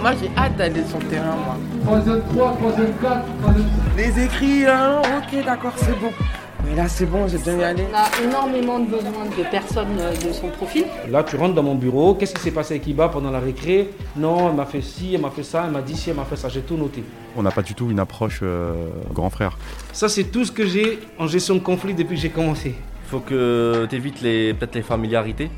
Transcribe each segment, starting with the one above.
Moi, j'ai hâte d'aller sur le terrain, moi. Troisième 3, troisième 4, troisième Les écrits, hein, ok, d'accord, c'est bon. Mais là, c'est bon, j'ai bien y aller. On a énormément de besoins de personnes euh, de son profil. Là, tu rentres dans mon bureau. Qu'est-ce qui s'est passé avec Iba pendant la récré? Non, elle m'a fait ci, elle m'a fait ça, elle m'a dit ci, elle m'a fait ça. J'ai tout noté. On n'a pas du tout une approche euh, grand frère. Ça, c'est tout ce que j'ai en gestion de conflit depuis que j'ai commencé. Il faut que tu évites les, peut-être les familiarités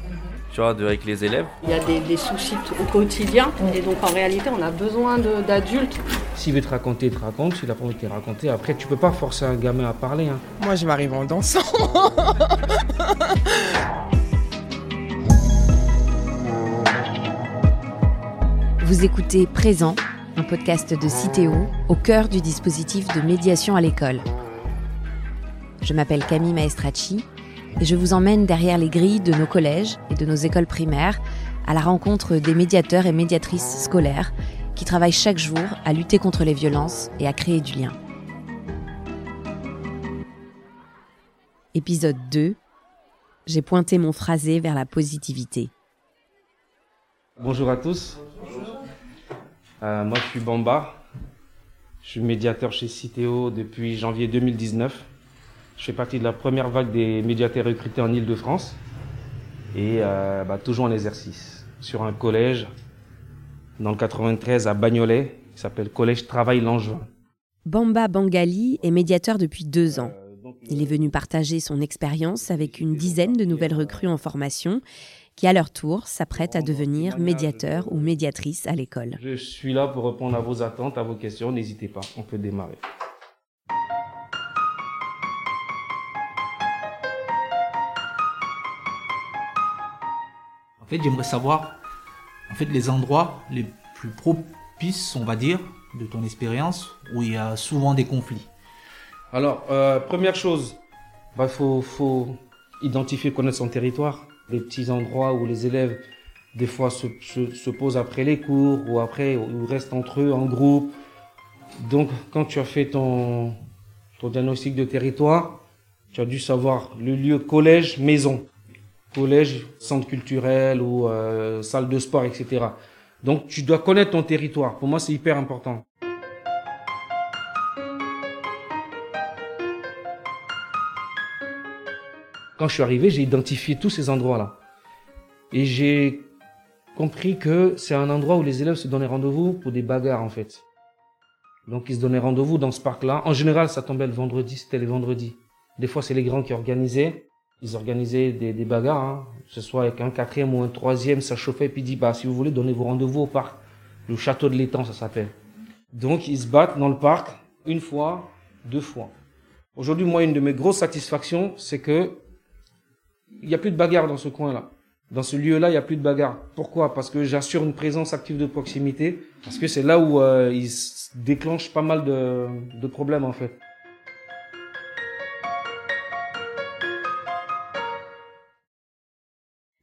tu vois, de- avec les élèves. Il y a des, des soucis au quotidien. Et donc en réalité, on a besoin d'adultes. S'il veut te raconter, il te raconte. S'il a pas envie de te raconter, après, tu peux pas forcer un gamin à parler. hein. Moi, je m'arrive en dansant. Vous écoutez Présent, un podcast de Citéo au cœur du dispositif de médiation à l'école. Je m'appelle Camille Maestracci et je vous emmène derrière les grilles de nos collèges et de nos écoles primaires à la rencontre des médiateurs et médiatrices scolaires qui travaillent chaque jour à lutter contre les violences et à créer du lien. Épisode 2. J'ai pointé mon phrasé vers la positivité. Bonjour à tous. Euh, moi, je suis Bamba. Je suis médiateur chez Citéo depuis janvier 2019. Je fais partie de la première vague des médiateurs recrutés en Ile-de-France. Et euh, bah, toujours en exercice. Sur un collège dans le 93 à Bagnolet, qui s'appelle Collège Travail Langevin. Bamba Bangali est médiateur depuis deux ans. Il est venu partager son expérience avec une dizaine de nouvelles recrues en formation qui, à leur tour, s'apprêtent à devenir médiateurs ou médiatrices à l'école. Je suis là pour répondre à vos attentes, à vos questions. N'hésitez pas, on peut démarrer. J'aimerais savoir en fait, les endroits les plus propices, on va dire, de ton expérience, où il y a souvent des conflits. Alors, euh, première chose, il bah, faut, faut identifier, connaître son territoire. Les petits endroits où les élèves, des fois, se posent après les cours ou après, ou restent entre eux en groupe. Donc, quand tu as fait ton, ton diagnostic de territoire, tu as dû savoir le lieu collège, maison. Collège, centre culturel ou euh, salle de sport, etc. Donc, tu dois connaître ton territoire. Pour moi, c'est hyper important. Quand je suis arrivé, j'ai identifié tous ces endroits-là. Et j'ai compris que c'est un endroit où les élèves se donnaient rendez-vous pour des bagarres, en fait. Donc, ils se donnaient rendez-vous dans ce parc-là. En général, ça tombait le vendredi, c'était les vendredis. Des fois, c'est les grands qui organisaient. Ils organisaient des, des bagarres, hein. que ce soit avec un quatrième ou un troisième, ça chauffait, puis ils disent, bah, si vous voulez, donnez vos rendez-vous au parc. Le château de l'étang, ça s'appelle. Donc, ils se battent dans le parc, une fois, deux fois. Aujourd'hui, moi, une de mes grosses satisfactions, c'est que il n'y a plus de bagarre dans ce coin-là. Dans ce lieu-là, il n'y a plus de bagarre. Pourquoi? Parce que j'assure une présence active de proximité, parce que c'est là où euh, il se déclenche pas mal de, de problèmes, en fait.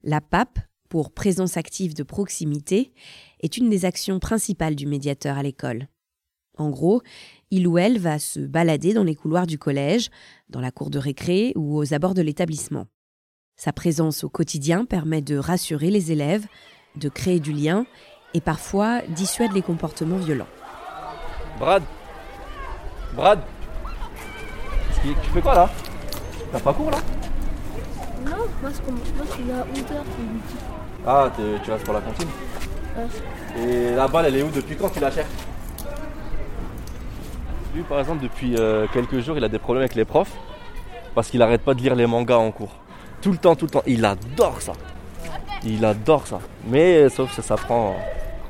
La PAP, pour présence active de proximité, est une des actions principales du médiateur à l'école. En gros, il ou elle va se balader dans les couloirs du collège, dans la cour de récré ou aux abords de l'établissement. Sa présence au quotidien permet de rassurer les élèves, de créer du lien et parfois dissuade les comportements violents. Brad Brad Tu fais quoi là? T'as pas cours là? Non, moi c'est à 11h. Ah, tu restes pour la cantine Et la balle, elle est où Depuis quand tu la cherches? Lui, par exemple, depuis euh, quelques jours, il a des problèmes avec les profs parce qu'il arrête pas de lire les mangas en cours. Tout le temps, tout le temps. Il adore ça. Il adore ça. Mais euh, sauf que ça prend.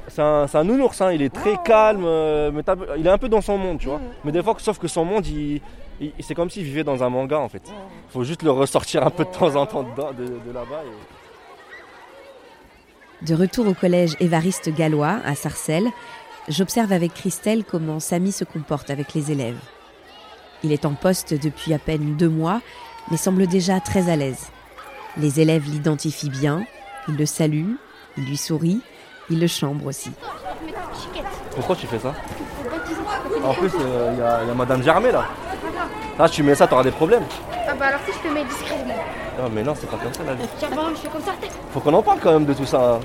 C'est un, un nounours, hein. il est très calme, euh, mais il est un peu dans son monde, tu vois. Mais des fois, sauf que son monde, il, il- c'est comme s'il vivait dans un manga en fait. Faut juste le ressortir un peu de temps en temps dedans- de, de là-bas. et- De retour au collège Évariste Gallois à Sarcelles, j'observe avec Christelle comment Samy se comporte avec les élèves. Il est en poste depuis à peine deux mois, mais semble déjà très à l'aise. Les élèves l'identifient bien, ils le saluent, ils lui sourient, ils le chambrent aussi. Pourquoi tu fais ça En plus, il y, a y a Madame Germain là. Là, tu mets ça, t'auras des problèmes. Ah bah alors si je te mets discrètement. Non, mais non, c'est pas comme ça la vie. Je fais comme ça. t'es- Faut qu'on en parle quand même de tout ça.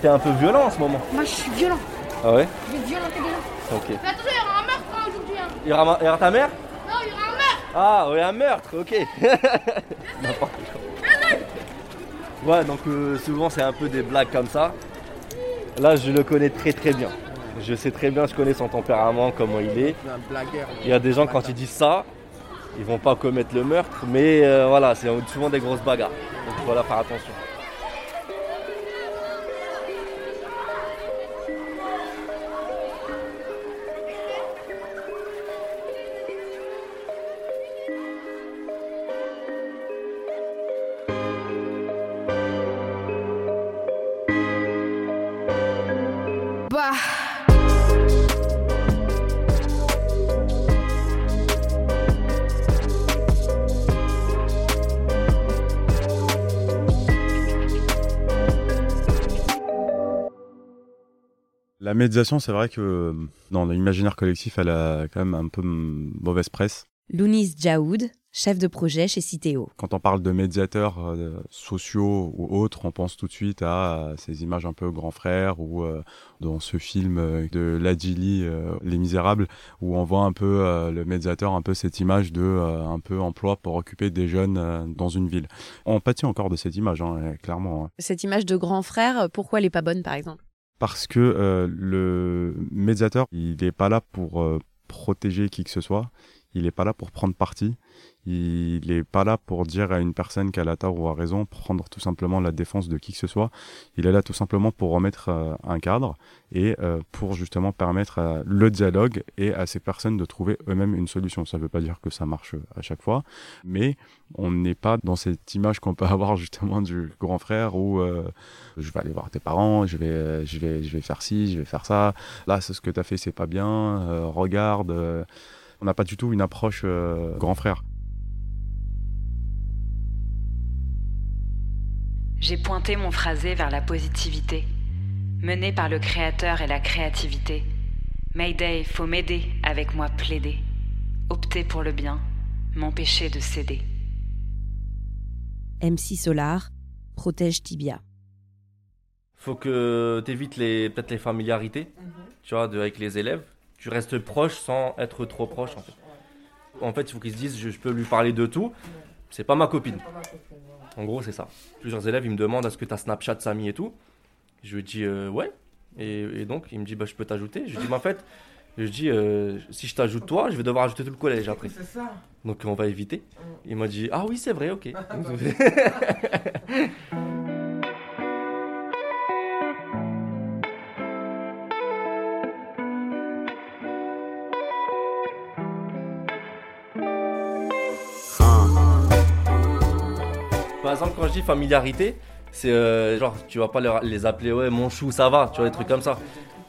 T'es un- peu violent en ce moment. Moi je suis violent. Ah ouais Je vais te violenter déjà. Ok. Mais attention, il y aura un meurtre hein, aujourd'hui. Hein. Il y aura, ma- il y aura ta mère Non, il y aura un meurtre. Ah, ouais, un meurtre, ok. N'importe quoi. Ouais, donc euh, souvent c'est un peu des blagues comme ça. Là, je le connais très très bien. Je sais très bien, je connais son tempérament, comment il est. Il y a des gens, quand ils disent ça, ils vont pas commettre le meurtre, mais euh, voilà, c'est souvent des grosses bagarres. Donc voilà, faire attention. La médiation, c'est vrai que euh, dans l'imaginaire collectif, elle a quand même un peu mauvaise presse. Lounis Jaoud, chef de projet chez Citeo. Quand on parle de médiateurs euh, sociaux ou autres, on pense tout de suite à euh, ces images un peu grand frère ou euh, dans ce film euh, de Ladjili, euh, Les Misérables, où on voit un peu euh, le médiateur, un peu cette image de euh, un peu emploi pour occuper des jeunes euh, dans une ville. On pâtit encore de cette image, hein, clairement. hein. Cette image de grand frère, pourquoi elle est pas bonne par exemple? Parce que euh, le médiateur, il n'est pas là pour euh, protéger qui que ce soit. Il n'est pas là pour prendre parti. Il n'est pas là pour dire à une personne qu'elle a tort ou a raison, prendre tout simplement la défense de qui que ce soit. Il est là tout simplement pour remettre euh, un cadre et euh, pour justement permettre le dialogue et à ces personnes de trouver eux-mêmes une solution. Ça ne veut pas dire que ça marche à chaque fois, mais on n'est pas dans cette image qu'on peut avoir justement du grand frère où euh, je vais aller voir tes parents, je vais, euh, je vais, je vais faire ci, je vais faire ça. Là, c'est ce que tu as fait, c'est pas bien. euh, regarde. On n'a pas du tout une approche euh, grand frère. J'ai pointé mon phrasé vers la positivité, mené par le créateur et la créativité. Mayday, faut m'aider, avec moi plaider. Opter pour le bien, m'empêcher de céder. MC Solar, protège Tibia. Faut que tu évites les, peut-être les familiarités, tu vois, de- avec les élèves. Tu restes proche sans être trop proche, en fait. En fait, il faut qu'ils se disent, je, je peux lui parler de tout. C'est pas ma copine. En gros, c'est ça. Plusieurs élèves, ils me demandent, est-ce que tu as Snapchat, Samy et tout? Je lui dis, euh, ouais. Et, et donc, il me dit, bah, je peux t'ajouter. Je lui dis, mais en fait, je dis, euh, si je t'ajoute toi, je vais devoir ajouter tout le collège après. C'est ça. Donc, on va éviter. Il m'a dit, ah oui, c'est vrai, ok. Par exemple, quand je dis familiarité, c'est euh, genre, tu vas pas leur- les appeler, ouais, mon chou, ça va, tu vois, des trucs comme ça.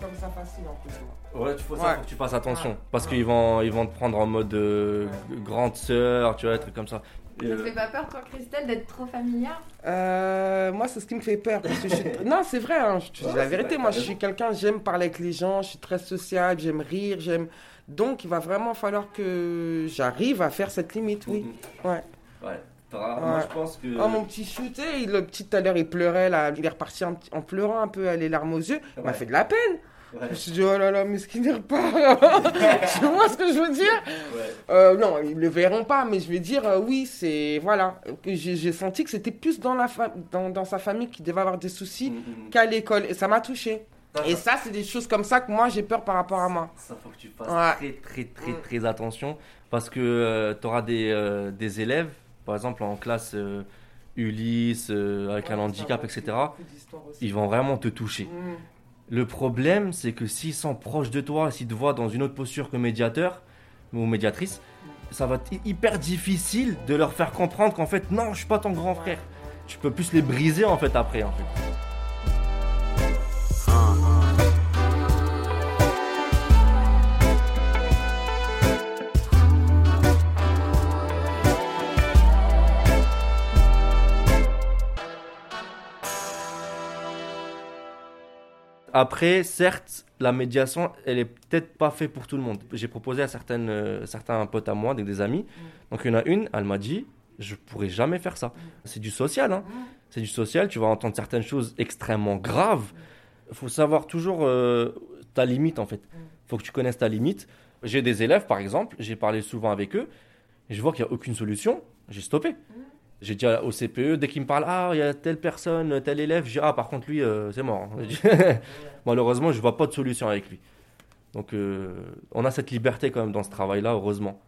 Comme ça facile en plus. Ouais, tu faut ça, Ouais. faut que tu fasses attention. Parce qu'ils vont, ils vont te prendre en mode euh, grande sœur, tu vois, des trucs comme ça. Ça euh, te fait pas peur, toi, Christelle, d'être trop familière? Euh, moi, c'est ce qui me fait peur. Parce que je suis- Non, c'est vrai, hein, je te dis la vérité. Moi, je suis quelqu'un, j'aime parler avec les gens, je suis très sociable, j'aime rire, j'aime. Donc, il va vraiment falloir que j'arrive à faire cette limite, oui. Ouais. Ouais. Moi, je pense que. Oh, mon petit sais, le petit tout à l'heure, il pleurait, là. Il est reparti en, en pleurant un peu, les larmes aux yeux. Il m'a fait de la peine. Ouais. Je me suis dit, oh là là, mais ce qui n'y repart. tu vois ce que je veux dire? Ouais. Euh, non, ils le verront pas, mais je vais dire euh, oui, c'est voilà. J'ai senti que c'était plus dans la fa- dans, dans sa famille qui devait avoir des soucis Mhm. qu'à l'école, et ça m'a touché. Ça, Et ça- ça, c'est des choses comme ça que moi j'ai peur par rapport à moi. Ça, faut que tu fasses Ouais. très, très, très, Mm. très attention. Parce que tu auras des, euh, des élèves, par exemple en classe euh, Ulysse, euh, avec un handicap, etc. Ils vont vraiment te toucher. Mm. Le problème, c'est que s'ils sont proches de toi, s'ils te voient dans une autre posture que médiateur ou médiatrice, ça va être hy- hyper difficile de leur faire comprendre qu'en fait, non, je suis pas ton grand frère. Tu peux plus les briser en fait après. En fait. Après, certes, la médiation, elle est peut-être pas faite pour tout le monde. J'ai proposé à certaines, euh, certains potes à moi, des, des amis. Donc, il y en a une, elle m'a dit Je pourrais jamais faire ça. C'est du social, hein. C'est du social. Tu vas entendre certaines choses extrêmement graves. Il faut savoir toujours euh, ta limite en fait. faut que tu connaisses ta limite. J'ai des élèves par exemple, j'ai parlé souvent avec eux, et je vois qu'il n'y a aucune solution, j'ai stoppé. J'ai dit au CPE, dès qu'il me parle, ah, il y a telle personne, tel élève, dis, ah, par contre, lui, euh, c'est mort. Malheureusement, je ne vois pas de solution avec lui. Donc, euh, on a cette liberté quand même dans ce travail-là, heureusement.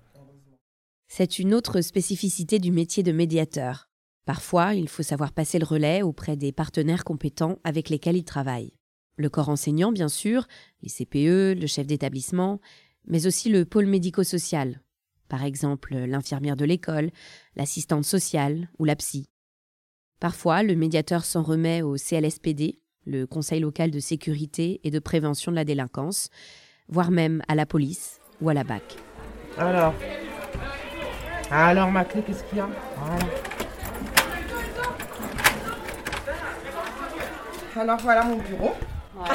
C'est une autre spécificité du métier de médiateur. Parfois, il faut savoir passer le relais auprès des partenaires compétents avec lesquels il travaille. Le corps enseignant, bien sûr, les CPE, le chef d'établissement, mais aussi le pôle médico-social, par exemple l'infirmière de l'école, l'assistante sociale ou la psy. Parfois, le médiateur s'en remet au CLSPD, le Conseil local de sécurité et de prévention de la délinquance, voire même à la police ou à la BAC. Alors, alors ma clé, qu'est-ce qu'il y a? Voilà. Alors voilà mon bureau.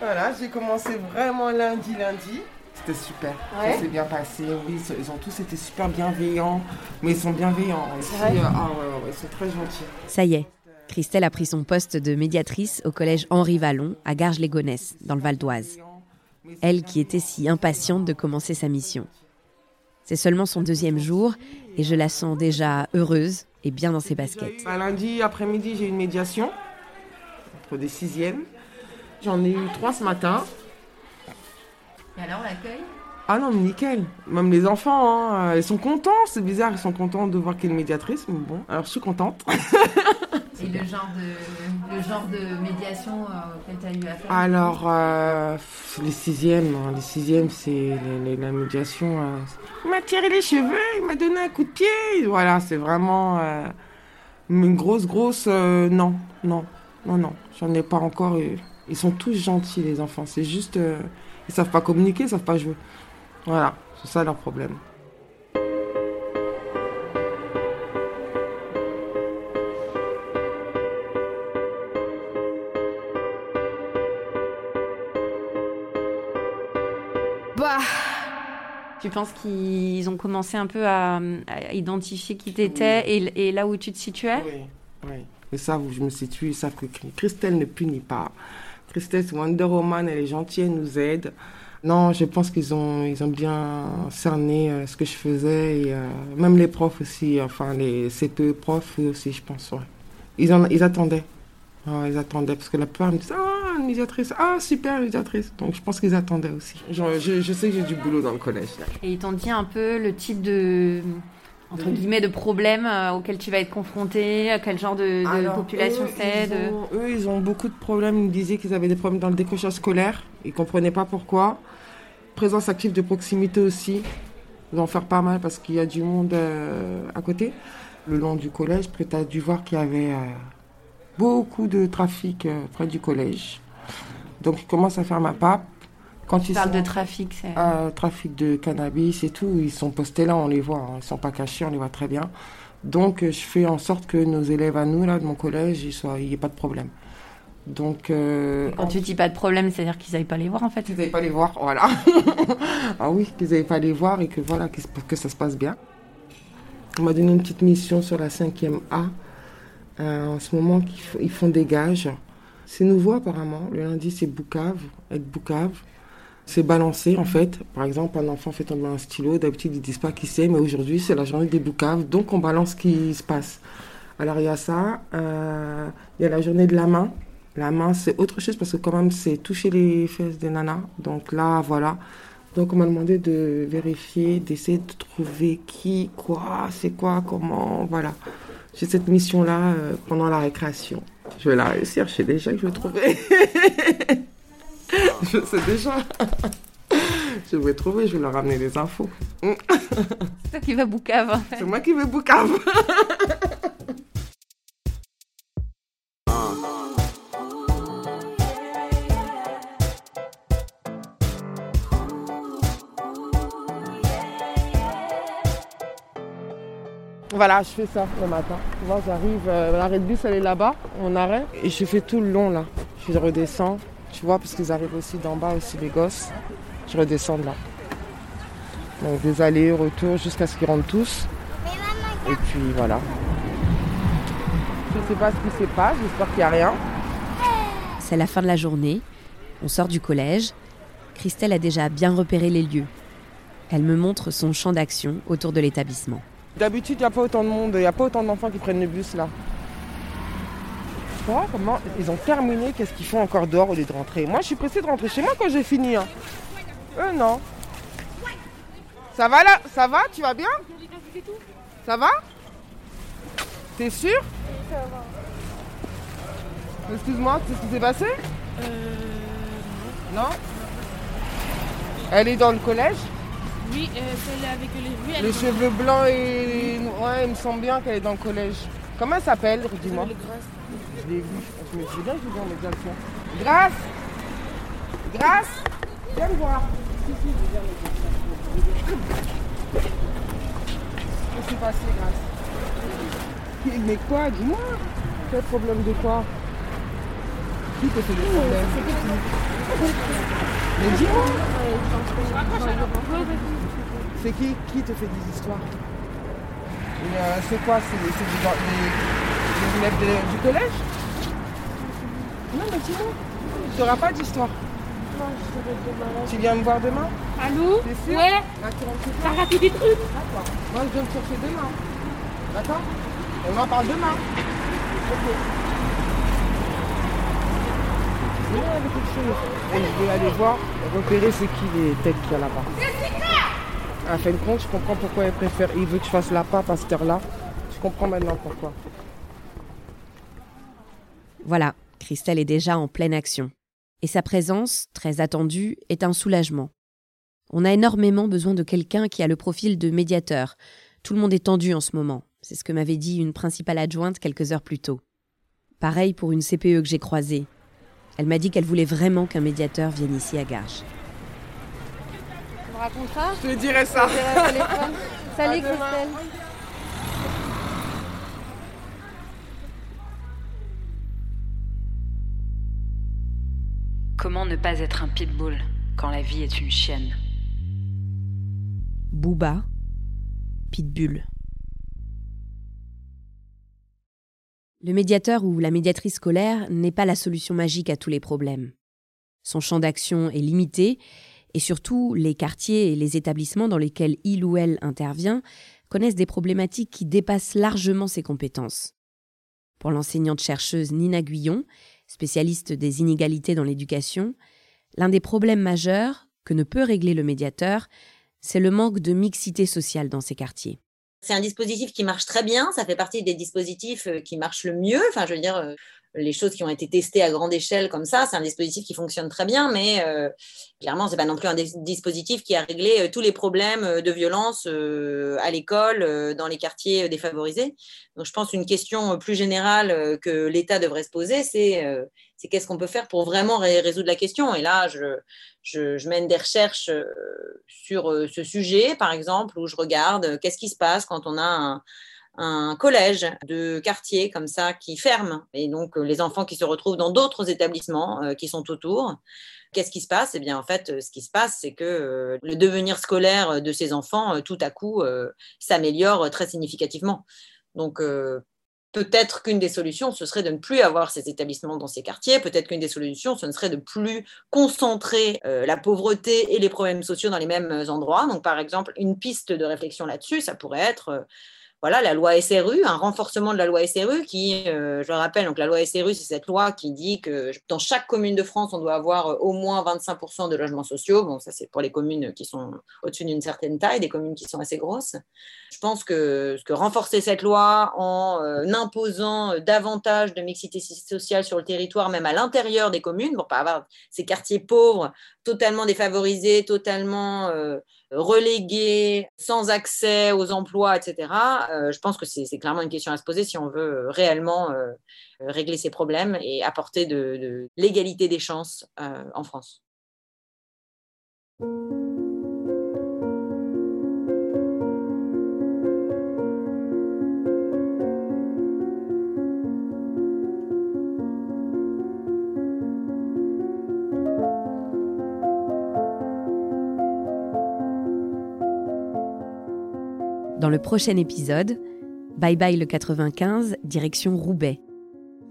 voilà, j'ai commencé vraiment lundi, lundi. C'était super. Ça s'est bien passé. Oui, ils ont tous été super bienveillants. Mais ils sont bienveillants. Aussi. vrai ah ouais, ouais, ils sont très gentils. Ça y est, Christelle a pris son poste de médiatrice au collège Henri Vallon à Garges-les-Gonesse, dans le Val d'Oise. Elle qui était si impatiente de commencer sa mission. C'est seulement son deuxième jour et je la sens déjà heureuse et bien dans ses baskets. Un lundi après-midi, j'ai une médiation entre des sixièmes. J'en ai eu trois ce matin. Et alors, l'accueil Ah non, mais nickel. Même les enfants, hein, ils sont contents. C'est bizarre, ils sont contents de voir qu'il y a une médiatrice. Mais bon, alors je suis contente. Et le genre de, le genre de médiation euh, auquel tu as eu affaire? Alors, euh, les sixièmes, hein, les sixièmes, c'est les- les- la médiation. euh, il m'a tiré les cheveux, il m'a donné un coup de pied. Voilà, c'est vraiment euh, une grosse, grosse. euh, non, non, non, non. J'en ai pas encore eu. Ils sont tous gentils, les enfants. C'est juste. Ils savent pas communiquer, ils savent pas jouer. Voilà, c'est ça leur problème. Bah, tu penses qu'ils ont commencé un peu à, à identifier qui t'étais et, et là où tu te situais? Oui. Ils savent où je me situe, ils savent que Christelle ne punit pas. C'est Wonder Woman, elle est gentille, elle nous aide. Non, je pense qu'ils ont, ils ont bien cerné euh, ce que je faisais, et euh, même les profs aussi, enfin les CPE profs aussi, je pense. Ouais. Ils, en, ils attendaient. Ouais, ils attendaient, parce que la plupart me disaient Ah, une médiatrice, ah, super, médiatrice. Donc je pense qu'ils attendaient aussi. Je, je, je sais que j'ai du boulot dans le collège. là. Et ils t'ont dit un peu le type de entre guillemets de problème euh, auquel tu vas être confronté, à quel genre de, de Alors, population c'est. de- Eux, ils ont beaucoup de problèmes. Ils me disaient qu'ils avaient des problèmes dans le décrochage scolaire. Ils ne comprenaient pas pourquoi. Présence active de proximité aussi. Ils vont faire pas mal parce qu'il y a du monde euh, à côté. Le long du collège, tu as dû voir qu'il y avait euh, beaucoup de trafic euh, près du collège. Donc, ils commencent à faire ma pape. Quand Tu ils parles sont- de trafic, c'est. euh, trafic de cannabis et tout, ils sont postés là, on les voit, hein. ils sont pas cachés, on les voit très bien. Donc euh, je fais en sorte que nos élèves à nous, là, de mon collège, il n'y ait pas de problème. Donc... euh, Quand tu dis pas de problème, c'est-à-dire qu'ils n'aillent pas les voir en fait. Qu'ils n'aillent pas les voir, voilà. ah oui, qu'ils n'aillent pas les voir et que voilà, que, que ça se passe bien. On m'a donné une petite mission sur la 5e A. Euh, en ce moment, ils font des gages. C'est nouveau apparemment. Le lundi, c'est boucave, être boucave. C'est balancé en fait. Par exemple, un enfant fait tomber un stylo. D'habitude, ils disent pas qui c'est, mais aujourd'hui, c'est la journée des boucaves. Donc, on balance ce qui se passe. Alors, il y a ça. Euh, Il y a la journée de la main. La main, c'est autre chose parce que quand même, c'est toucher les fesses des nanas. Donc là, voilà. Donc on m'a demandé de vérifier, d'essayer de trouver qui, quoi, c'est quoi, comment, voilà. J'ai cette mission-là euh, pendant la récréation. Je vais la réussir, je sais déjà que je vais trouver. je sais déjà. je vais trouver, je vais leur ramener des infos. C'est toi qui vas boucave. en fait. C'est moi qui vais boucave. Voilà, je fais ça le matin. Tu vois, j'arrive, euh, l'arrêt de bus, elle est là-bas, on arrête. Et je fais tout le long, là. Je redescends, tu vois, parce qu'ils arrivent aussi d'en bas, aussi les gosses. Je redescends de là. Donc des allers, retours, jusqu'à ce qu'ils rentrent tous. Et puis voilà. Je sais pas ce qui se passe, j'espère qu'il n'y a rien. C'est la fin de la journée. On sort du collège. Christelle a déjà bien repéré les lieux. Elle me montre son champ d'action autour de l'établissement. D'habitude, il n'y a pas autant de monde, il n'y a pas autant d'enfants qui prennent le bus là. Pas comment ils ont terminé, qu'est-ce qu'ils font encore dehors au lieu de rentrer. Moi, je suis pressée de rentrer chez moi quand j'ai fini. hein. Eux, non. Ça va là? Ça va? Tu vas bien? Ça va? T'es sûr? Excuse-moi, qu'est-ce qui s'est passé? Non? Elle est dans le collège? Oui, euh, celle avec les oui, elle Les cheveux blancs et. Ouais, il me semble bien qu'elle est dans le collège. Comment elle s'appelle Dis-moi? Je l'ai vue. Je me suis bien que je vu en médiation. Grâce Grâce Viens me voir. Si, si, je viens voir. Qu'est-ce qui s'est passé, Grâce? Mais quoi Dis-moi. Quel problème de quoi? Qui te fait des problèmes Mais dis-moi C'est qui? Qui te fait des histoires? Euh, C'est quoi? C'est c'est des, les- les élèves de- du collège Non, mais dis-moi. Tu n'auras pas d'histoire. Tu viens me voir demain Allô T'es sûr Ouais. Ah, T'as raté des trucs D'accord. Moi, je viens me chercher demain. D'accord On en parle demain. Ok. Demain, avec quelque chose. Et je vais aller voir, repérer c'est qui les têtes qu'il y a là-bas. À fin de compte, je comprends pourquoi il préfère. Il veut que je fasse la pape à cette heure-là. Je comprends maintenant pourquoi. Voilà, Christelle est déjà en pleine action. Et sa présence, très attendue, est un soulagement. On a énormément besoin de quelqu'un qui a le profil de médiateur. Tout le monde est tendu en ce moment. C'est ce que m'avait dit une principale adjointe quelques heures plus tôt. Pareil pour une CPE que j'ai croisée. Elle m'a dit qu'elle voulait vraiment qu'un médiateur vienne ici à Garges. Tu me raconteras Je te dirai ça. Je te dirai au téléphone. Salut À demain. Christelle. Comment ne pas être un pitbull quand la vie est une chienne Booba, Pitbull. Le médiateur ou la médiatrice scolaire n'est pas la solution magique à tous les problèmes. Son champ d'action est limité et surtout les quartiers et les établissements dans lesquels il ou elle intervient connaissent des problématiques qui dépassent largement ses compétences. Pour l'enseignante chercheuse Nina Guyon, spécialiste des inégalités dans l'éducation, l'un des problèmes majeurs que ne peut régler le médiateur, c'est le manque de mixité sociale dans ces quartiers. C'est un dispositif qui marche très bien. Ça fait partie des dispositifs euh, qui marchent le mieux. Enfin, je veux dire, euh, les choses qui ont été testées à grande échelle comme ça, c'est un dispositif qui fonctionne très bien, mais euh, clairement, c'est pas non plus un dis- dispositif qui a réglé euh, tous les problèmes euh, de violence euh, à l'école, dans les quartiers défavorisés. Donc, je pense une question plus générale que l'État devrait se poser, c'est qu'est-ce qu'on peut faire pour vraiment ré- résoudre la question. Et là, je, je, mène des recherches sur ce sujet, par exemple, où je regarde qu'est-ce qui se passe quand on a un, un collège de quartier comme ça qui ferme, et donc euh, les enfants qui se retrouvent dans d'autres établissements euh, qui sont autour. Qu'est-ce qui se passe? Eh bien, en fait, euh, ce qui se passe, c'est que le devenir scolaire de ces enfants, tout à coup, s'améliore très significativement. Donc, Peut-être qu'une des solutions, ce serait de ne plus avoir ces établissements dans ces quartiers. Peut-être qu'une des solutions, ce ne serait de plus concentrer la pauvreté et les problèmes sociaux dans les mêmes endroits. Donc, par exemple, une piste de réflexion là-dessus, ça pourrait être voilà, la loi SRU, un renforcement de la loi SRU qui, euh, je le rappelle, donc la loi SRU, c'est cette loi qui dit que dans chaque commune de France, on doit avoir euh, au moins 25% de logements sociaux. Bon, ça, c'est pour les communes qui sont au-dessus d'une certaine taille, des communes qui sont assez grosses. Je pense que, que renforcer cette loi en euh, imposant davantage de mixité sociale sur le territoire, même à l'intérieur des communes, pour pas avoir ces quartiers pauvres, totalement défavorisés, totalement relégués, sans accès aux emplois, etc. Euh, je pense que c'est clairement une question à se poser si on veut euh, réellement euh, régler ces problèmes et apporter de, l'égalité des chances en France. Dans le prochain épisode, Bye bye le 95, direction Roubaix.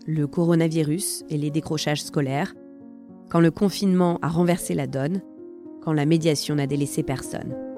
le coronavirus et les décrochages scolaires, quand le confinement a renversé la donne, quand la médiation n'a délaissé personne.